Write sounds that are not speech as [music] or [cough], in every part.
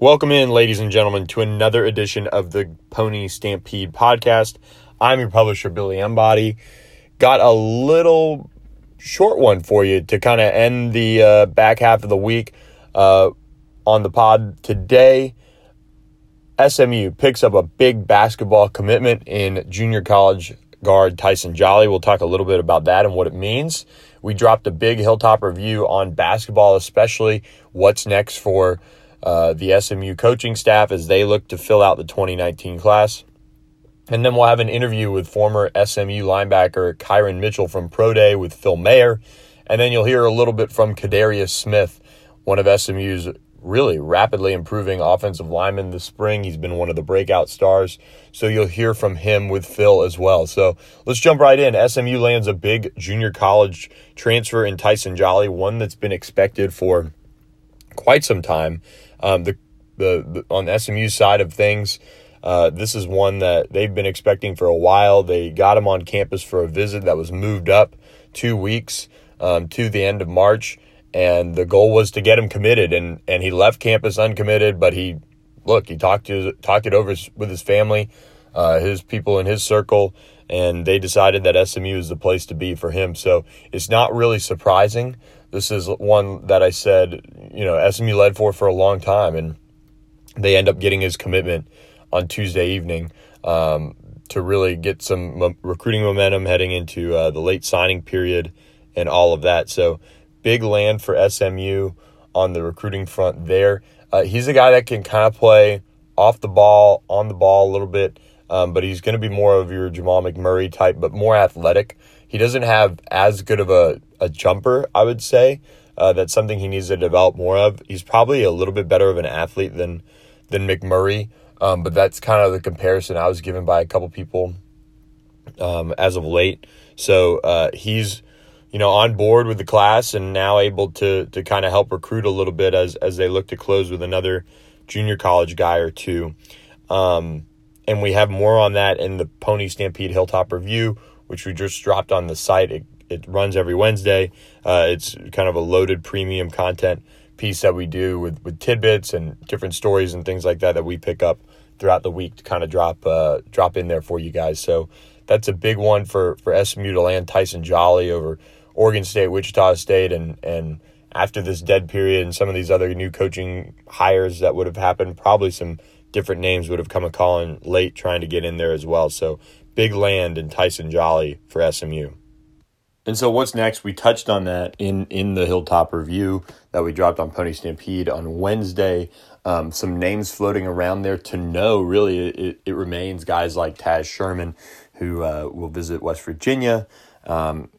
Welcome in, ladies and gentlemen, to another edition of the Pony Stampede podcast. I'm your publisher, Billy Embody. Got a little short one for you to kind of end the uh, back half of the week uh, on the pod today. SMU picks up a big basketball commitment in junior college guard Tyson Jolly. We'll talk a little bit about that and what it means. We dropped a big hilltop review on basketball, especially what's next for uh, the SMU coaching staff as they look to fill out the 2019 class. And then we'll have an interview with former SMU linebacker Kyran Mitchell from Pro Day with Phil Mayer. And then you'll hear a little bit from Kadarius Smith, one of SMU's really rapidly improving offensive linemen this spring. He's been one of the breakout stars. So you'll hear from him with Phil as well. So let's jump right in. SMU lands a big junior college transfer in Tyson Jolly, one that's been expected for quite some time. Um, the, the, the on SMU side of things, uh, this is one that they've been expecting for a while. They got him on campus for a visit that was moved up two weeks um, to the end of March, and the goal was to get him committed. and And he left campus uncommitted, but he look he talked to talked it over with his family, uh, his people in his circle, and they decided that SMU is the place to be for him. So it's not really surprising this is one that I said, you know, SMU led for for a long time, and they end up getting his commitment on Tuesday evening um, to really get some mo- recruiting momentum heading into uh, the late signing period and all of that. So big land for SMU on the recruiting front there. Uh, he's a guy that can kind of play off the ball, on the ball a little bit, um, but he's going to be more of your Jamal McMurray type, but more athletic. He doesn't have as good of a, a jumper, I would say. Uh, that's something he needs to develop more of. He's probably a little bit better of an athlete than than McMurray, um, but that's kind of the comparison I was given by a couple people um, as of late. So uh, he's you know on board with the class and now able to to kind of help recruit a little bit as as they look to close with another junior college guy or two. Um, and we have more on that in the Pony Stampede Hilltop Review which we just dropped on the site. It, it runs every Wednesday. Uh, it's kind of a loaded premium content piece that we do with, with tidbits and different stories and things like that that we pick up throughout the week to kind of drop uh, drop in there for you guys. So that's a big one for for SMU to land Tyson Jolly over Oregon State, Wichita State, and and after this dead period and some of these other new coaching hires that would have happened, probably some different names would have come a calling late trying to get in there as well. So big land and Tyson Jolly for SMU. And so what's next? We touched on that in in the Hilltop review that we dropped on Pony Stampede on Wednesday. Um, some names floating around there to know. Really, it, it remains guys like Taz Sherman, who uh, will visit West Virginia um,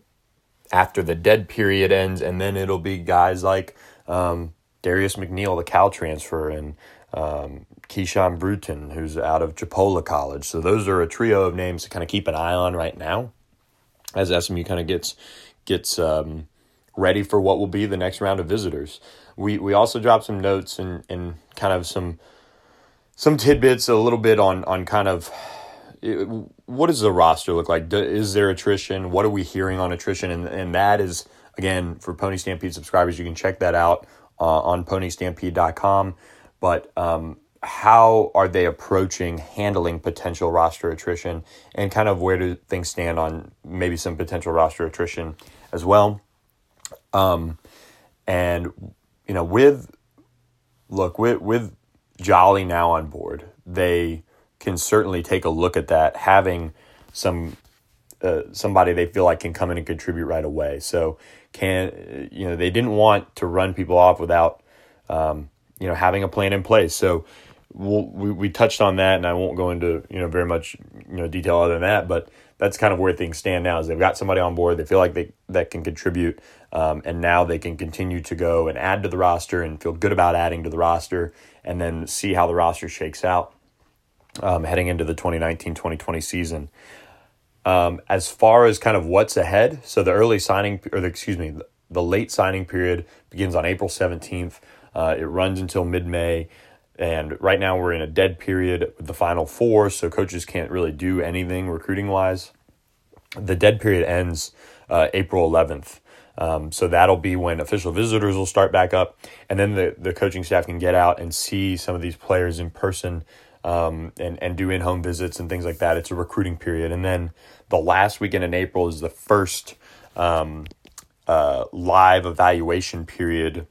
after the dead period ends, and then it'll be guys like um, Darius McNeill, the Cal transfer, and um, Keyshawn Bruton, who's out of Chipola College. So those are a trio of names to kind of keep an eye on right now as SMU kind of gets gets um, ready for what will be the next round of visitors. We we also dropped some notes and and kind of some some tidbits a little bit on on kind of what does the roster look like? Is there attrition? What are we hearing on attrition? And and that is again for Pony Stampede subscribers, you can check that out uh, on ponystampede.com. But um, how are they approaching handling potential roster attrition and kind of where do things stand on maybe some potential roster attrition as well? Um, and you know with look with with jolly now on board they can certainly take a look at that having some uh, somebody they feel like can come in and contribute right away. So can you know they didn't want to run people off without um, you know having a plan in place. So we'll, we we touched on that, and I won't go into you know very much you know detail other than that, but that's kind of where things stand now. Is they've got somebody on board, they feel like they that can contribute, um, and now they can continue to go and add to the roster and feel good about adding to the roster, and then see how the roster shakes out um, heading into the 2019-2020 season. Um, as far as kind of what's ahead, so the early signing or the, excuse me, the late signing period begins on April 17th. Uh, it runs until mid May. And right now we're in a dead period with the final four, so coaches can't really do anything recruiting wise. The dead period ends uh, April 11th. Um, so that'll be when official visitors will start back up, and then the the coaching staff can get out and see some of these players in person. Um, and and do in home visits and things like that. It's a recruiting period, and then the last weekend in April is the first um, uh, live evaluation period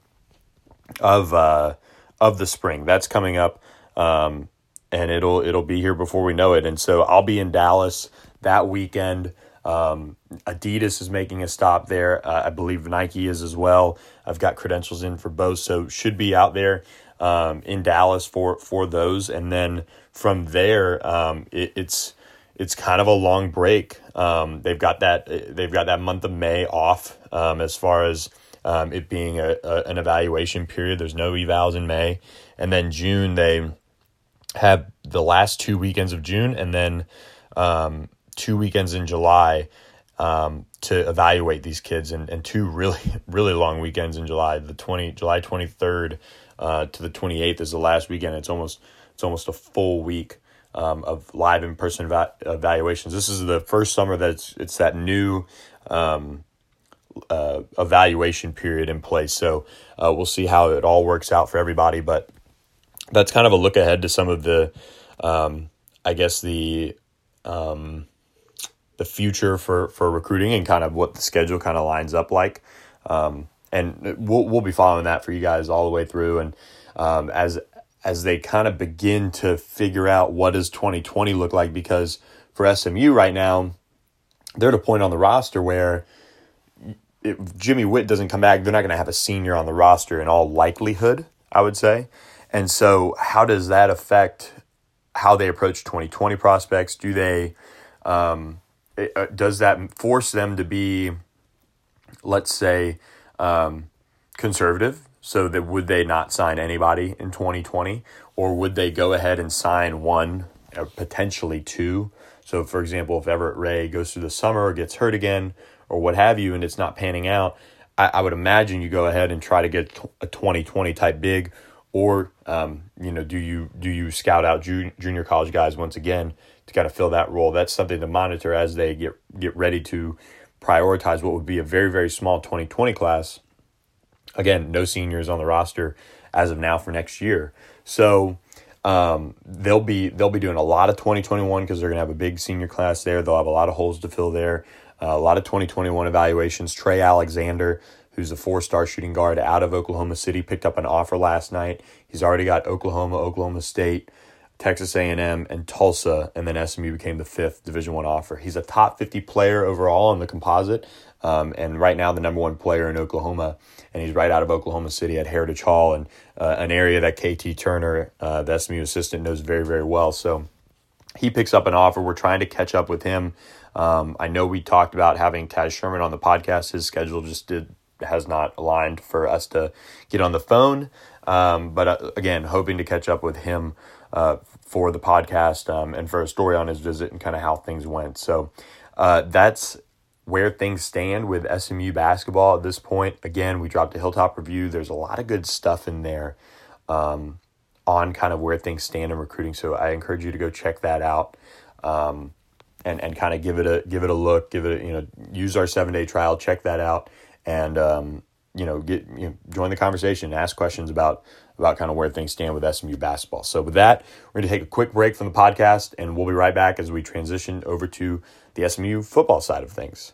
of uh, of the spring. That's coming up, um, and it'll it'll be here before we know it. And so I'll be in Dallas that weekend. Um, Adidas is making a stop there. Uh, I believe Nike is as well. I've got credentials in for both, so should be out there um, in Dallas for for those. And then from there, um, it, it's it's kind of a long break. Um, they've got that they've got that month of May off um, as far as um, it being a, a, an evaluation period. There's no evals in May, and then June they have the last two weekends of June, and then um, two weekends in July um, to evaluate these kids, and, and two really [laughs] really long weekends in July. The twenty July twenty third uh, to the twenty eighth is the last weekend. It's almost it's almost a full week um, of live in person eva- evaluations. This is the first summer that it's, it's that new um, uh, evaluation period in place. So uh, we'll see how it all works out for everybody. But that's kind of a look ahead to some of the, um, I guess the um, the future for for recruiting and kind of what the schedule kind of lines up like. Um, and we'll we'll be following that for you guys all the way through. And um, as as they kind of begin to figure out what does 2020 look like because for SMU right now they're at a point on the roster where if Jimmy Whitt doesn't come back, they're not going to have a senior on the roster in all likelihood, I would say. And so, how does that affect how they approach 2020 prospects? Do they, um, it, uh, does that force them to be, let's say, um, conservative so that would they not sign anybody in 2020 or would they go ahead and sign one or potentially two? So for example, if Everett Ray goes through the summer or gets hurt again or what have you and it's not panning out, I, I would imagine you go ahead and try to get a 2020 type big or um, you know do you do you scout out junior, college guys once again to kind of fill that role that's something to monitor as they get get ready to prioritize what would be a very very small 2020 class Again, no seniors on the roster as of now for next year. So um, they'll be they'll be doing a lot of 2021 because they're to have a big senior class there. They'll have a lot of holes to fill there. Uh, a lot of 2021 evaluations. Trey Alexander, who's a four-star shooting guard out of Oklahoma City, picked up an offer last night. He's already got Oklahoma, Oklahoma State, Texas A&M, and Tulsa, and then SMU became the fifth Division One offer. He's a top 50 player overall in the composite, um, and right now the number one player in Oklahoma and he's right out of Oklahoma City at Heritage Hall, and uh, an area that KT Turner, uh, the SMU assistant, knows very, very well. So he picks up an offer. We're trying to catch up with him. Um, I know we talked about having Taz Sherman on the podcast. His schedule just did has not aligned for us to get on the phone. Um, but uh, again, hoping to catch up with him uh, for the podcast um, and for a story on his visit and kind of how things went. So uh, that's where things stand with SMU basketball at this point. Again, we dropped a Hilltop review. There's a lot of good stuff in there um, on kind of where things stand in recruiting. So I encourage you to go check that out um, and and kind of give it a give it a look. Give it a, you know use our seven day trial. Check that out and um, you know get you know, join the conversation. Ask questions about about kind of where things stand with SMU basketball. So with that, we're going to take a quick break from the podcast, and we'll be right back as we transition over to the SMU football side of things.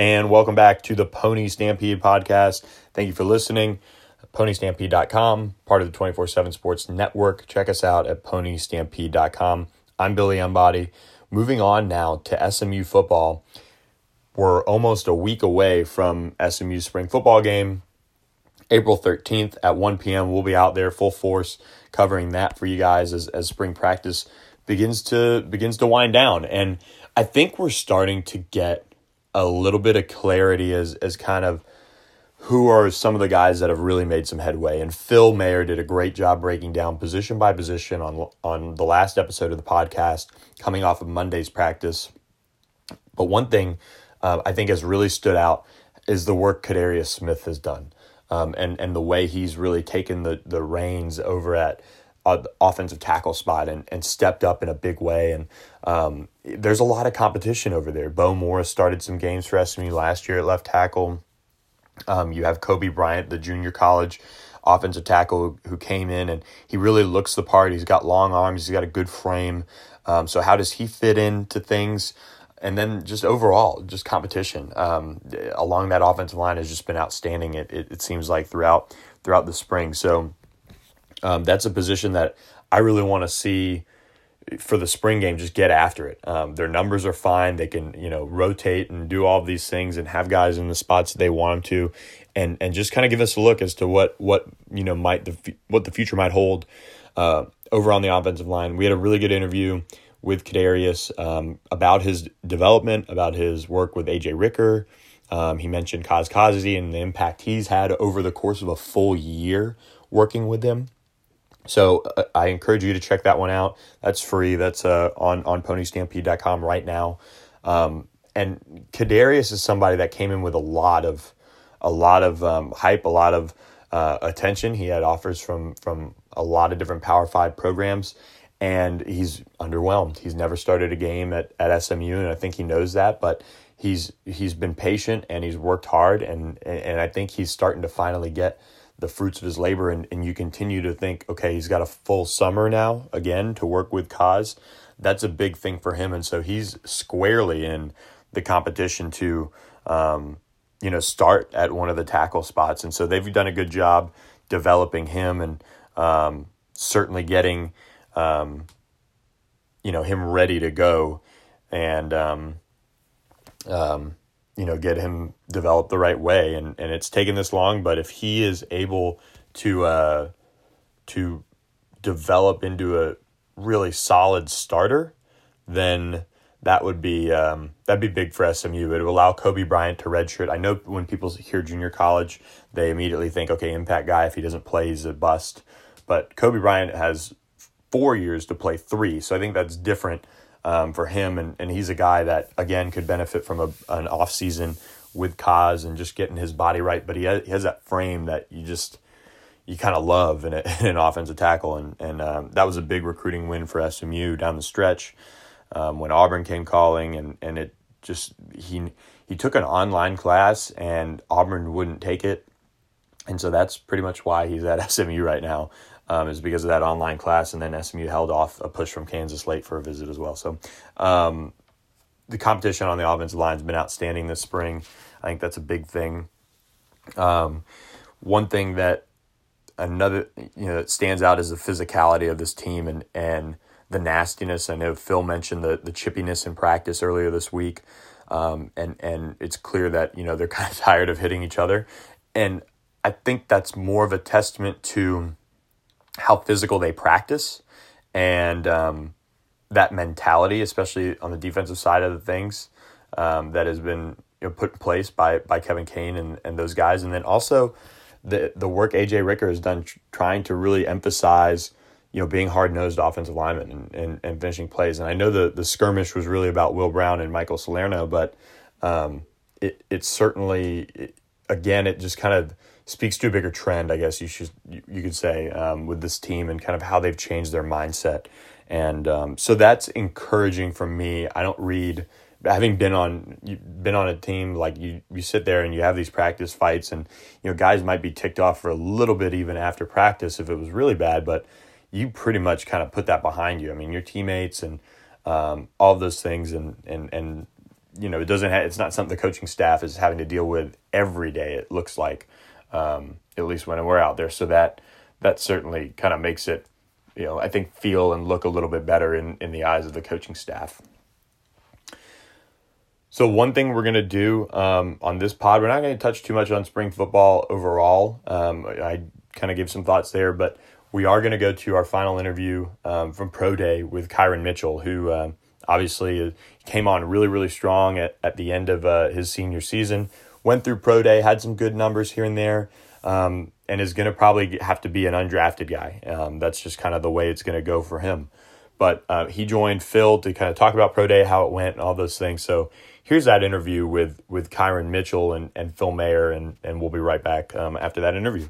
And welcome back to the Pony Stampede podcast. Thank you for listening. PonyStampede.com, part of the 24 7 Sports Network. Check us out at PonyStampede.com. I'm Billy Embody. Moving on now to SMU football. We're almost a week away from SMU spring football game. April 13th at 1 p.m. We'll be out there full force covering that for you guys as, as spring practice begins to begins to wind down. And I think we're starting to get a little bit of clarity as as kind of who are some of the guys that have really made some headway. And Phil Mayer did a great job breaking down position by position on on the last episode of the podcast, coming off of Monday's practice. But one thing uh, I think has really stood out is the work Kadarius Smith has done, um, and and the way he's really taken the the reins over at offensive tackle spot and, and stepped up in a big way. And um, there's a lot of competition over there. Bo Morris started some games for SMU last year at left tackle. Um, you have Kobe Bryant, the junior college offensive tackle who came in and he really looks the part. He's got long arms, he's got a good frame. Um, so, how does he fit into things? And then just overall, just competition um, along that offensive line has just been outstanding. It, it, it seems like throughout throughout the spring. So um, that's a position that I really want to see for the spring game. Just get after it. Um, their numbers are fine. They can you know rotate and do all these things and have guys in the spots they want them to, and and just kind of give us a look as to what what you know might the what the future might hold uh, over on the offensive line. We had a really good interview with Kadarius um, about his development, about his work with AJ Ricker. Um, he mentioned Kaz Kazi and the impact he's had over the course of a full year working with him. So uh, I encourage you to check that one out. That's free. That's uh, on on PonyStampede.com right now. Um, and Kadarius is somebody that came in with a lot of a lot of um, hype, a lot of uh, attention. He had offers from from a lot of different Power Five programs, and he's underwhelmed. He's never started a game at, at SMU, and I think he knows that. But he's he's been patient and he's worked hard, and and I think he's starting to finally get the fruits of his labor and, and you continue to think, okay, he's got a full summer now again to work with Kaz. That's a big thing for him. And so he's squarely in the competition to, um, you know, start at one of the tackle spots. And so they've done a good job developing him and um, certainly getting, um, you know, him ready to go. And, um, um, you know get him developed the right way and and it's taken this long but if he is able to uh to develop into a really solid starter then that would be um, that'd be big for SMU. It would allow Kobe Bryant to redshirt. I know when people hear junior college, they immediately think, okay, impact guy. If he doesn't play, he's a bust. But Kobe Bryant has four years to play three, so I think that's different um, for him. And, and he's a guy that, again, could benefit from a, an off season with Kaz and just getting his body right. But he has, he has that frame that you just you kind of love in, a, [laughs] in, an offensive tackle. And, and um, that was a big recruiting win for SMU down the stretch um, when Auburn came calling. And, and it just, he, he took an online class and Auburn wouldn't take it. And so that's pretty much why he's at [laughs] SMU right now um, is because of that online class, and then SMU held off a push from Kansas late for a visit as well. So um, the competition on the offensive line has been outstanding this spring. I think that's a big thing. Um, one thing that another you know that stands out is the physicality of this team and and the nastiness. I know Phil mentioned the the chippiness in practice earlier this week, um, and and it's clear that you know they're [laughs] kind of tired of hitting each other, and I think that's more of a testament to how physical they practice and um, that mentality, especially on the defensive side of the things, um, that has been you know, put in place by by Kevin Kane and, and those guys, and then also the the work AJ Ricker has done tr- trying to really emphasize you know being hard nosed offensive lineman and, and, and, finishing plays. And I know the the skirmish was really about Will Brown and Michael Salerno, but um, it it certainly it, again it just kind of speaks to a bigger trend, I guess you should you could say, um, with this team and kind of how they've changed their mindset. And um, so that's encouraging for me. I don't read having been on been on a team like you you sit there and you have these practice fights and you know guys might be ticked off for a little bit even after practice if it was really bad but you pretty much kind of put that behind you i mean your teammates and um, all those things and and and you know, it doesn't it's not something the coaching staff is having to deal with every day. It looks like, um, at least when we're out there. So that, that certainly kind of makes it, you know, I think feel and look a little bit better in, in the eyes of the coaching staff. So one thing we're gonna do um, on this pod, we're not gonna touch too much on spring football overall. Um, I kind of give some thoughts there, but we are gonna go to our final interview um, from Pro Day with Kyran Mitchell, who uh, obviously came on really really strong at, at the end of uh, his senior season. Went through Pro Day, had some good numbers here and there, um, and is gonna probably have to be an undrafted guy. Um, that's just kind of the way it's gonna go for him. But uh, he joined Phil to kind of talk about Pro Day, how it went, and all those things. So here's that interview with with Kyran Mitchell and, and Phil Mayer, and, and we'll be right back um, after that interview.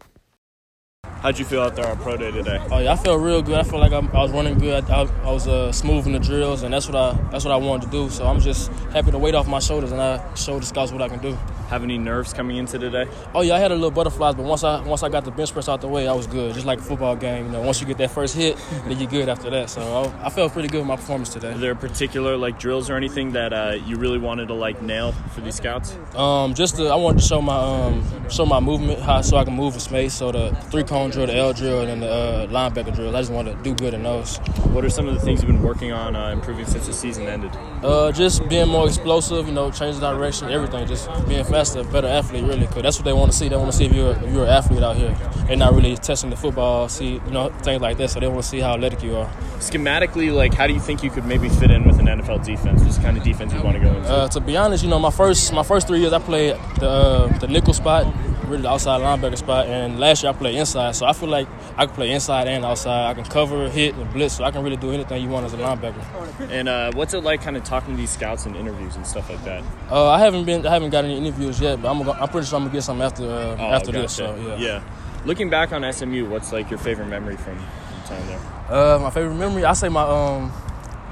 How'd you feel out there on pro day today? Oh yeah, I felt real good. I feel like I'm, i was running good. I, I was uh, smooth in the drills, and that's what I that's what I wanted to do. So I'm just happy to weight off my shoulders, and I showed the scouts what I can do. Have any nerves coming into today? Oh yeah, I had a little butterflies, but once I once I got the bench press out the way, I was good. Just like a football game, you know, once you get that first hit, [laughs] then you're good after that. So I, I, felt pretty good with my performance today. Are there particular like drills or anything that uh, you really wanted to like nail for these scouts? Um, just to, I wanted to show my um, show my movement, how so I can move in space. So the three cone drill, the L drill, and then the uh, linebacker drill. I just want to do good in those. What are some of the things you've been working on uh, improving since the season ended? Uh, just being more explosive, you know, changing direction, everything. Just being faster, better athlete, really. Cause that's what they want to see. They want to see if you're if you're an athlete out here. They're not really testing the football, see, you know, things like that. So they want to see how athletic you are. Schematically, like, how do you think you could maybe fit in with an NFL defense? This kind of defense you want to go into? Uh, to be honest, you know, my first my first three years, I played the uh, the nickel spot really the outside linebacker spot. And last year I played inside, so I feel like I can play inside and outside. I can cover, hit, and blitz, so I can really do anything you want as a linebacker. And uh, what's it like, kind of talking to these scouts and interviews and stuff like that? Uh, I haven't been, I haven't got any interviews yet, but I'm, I'm pretty sure I'm gonna get some after uh, oh, after gotcha. this. So yeah. Yeah. Looking back on SMU, what's like your favorite memory from time there? Uh, my favorite memory, I say my um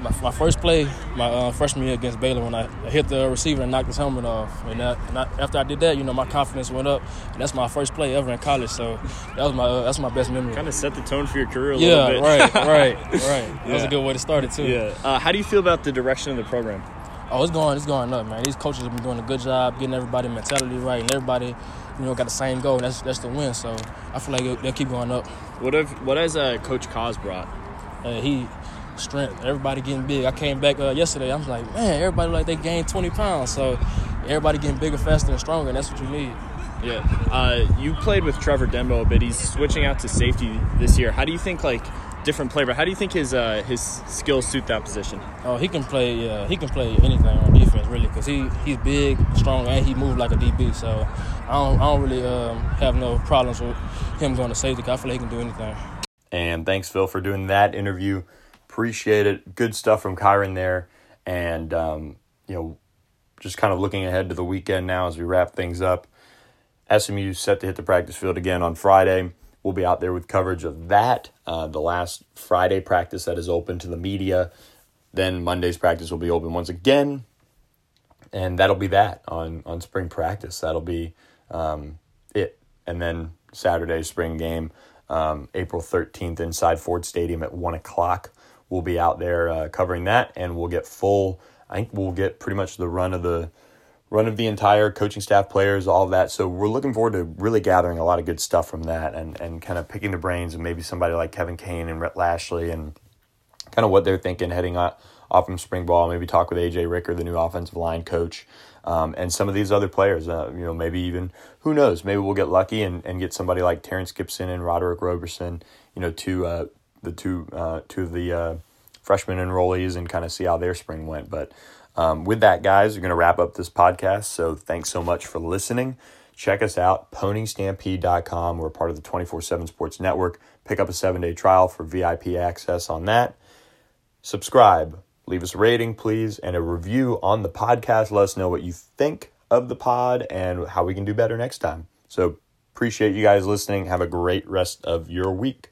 my, my first play, my uh, freshman year against Baylor, when I, I, hit the receiver and knocked his helmet off, and, that, and I, after I did that, you know, my confidence went up, and that's my first play ever in college. So that was my uh, that's my best memory. Kind of set the tone for your career a yeah, little bit. right, [laughs] right, right. That yeah. was a good way to start it too. Yeah. Uh, how do you feel about the direction of the program? Oh, it's going, it's going up, man. These coaches have been doing a good job getting everybody mentality right, and everybody, you know, got the same goal. That's that's the win. So I feel like they'll keep going up. What have what has uh, Coach Kaz brought? Uh, he strength. Everybody getting big. I came back uh, yesterday. I was like, man, everybody like they gained 20 pounds. So everybody getting bigger, faster, and stronger. And that's what you need. Yeah. Uh, you played with Trevor Denbow a bit. He's switching out to safety this year. How do you think like different player, but how do you think his uh, his skills suit that position? Oh, he can play. Yeah, he can play anything on defense really, because he he's big, strong, and he moves like a DB. So I don't I don't really um, have no problems with him going to safety. I feel like he can do anything. And thanks, Phil, for doing that interview. Appreciate it. Good stuff from Kyran there. And, um, you know, just kind of looking ahead to the weekend now as we wrap things up. SMU set to hit the practice field again on Friday. We'll be out there with coverage of that. Uh, the last Friday practice that is open to the media. Then Monday's practice will be open once again. And that'll be that on, on spring practice. That'll be um, it. And then Saturday's spring game, um, April 13th, inside Ford Stadium at 1 o'clock we'll be out there uh, covering that, and we'll get full. I think we'll get pretty much the run of the run of the entire coaching staff, players, all of that. So we're looking forward to really gathering a lot of good stuff from that, and and kind of picking the brains of maybe somebody like Kevin Kane and Rhett Lashlee, and kind of what they're thinking heading off from spring ball. Maybe talk with AJ Ricker, the new offensive line coach. Um, and some of these other players, uh, you know, maybe even who knows? Maybe we'll get lucky and, and get somebody like Terrence Gibson and Roderick Roberson, you know, two uh, the two uh, two of the uh, freshman enrollees and kind of see how their spring went. But um, with that, guys, we're going to wrap up this podcast. So thanks so much for listening. Check us out, ponystampede.com. We're part of the 24 7 Sports Network. Pick up a seven day trial for VIP access on that. Subscribe, leave us a rating, please, and a review on the podcast. Let us know what you think of the pod and how we can do better next time. So appreciate you guys listening. Have a great rest of your week.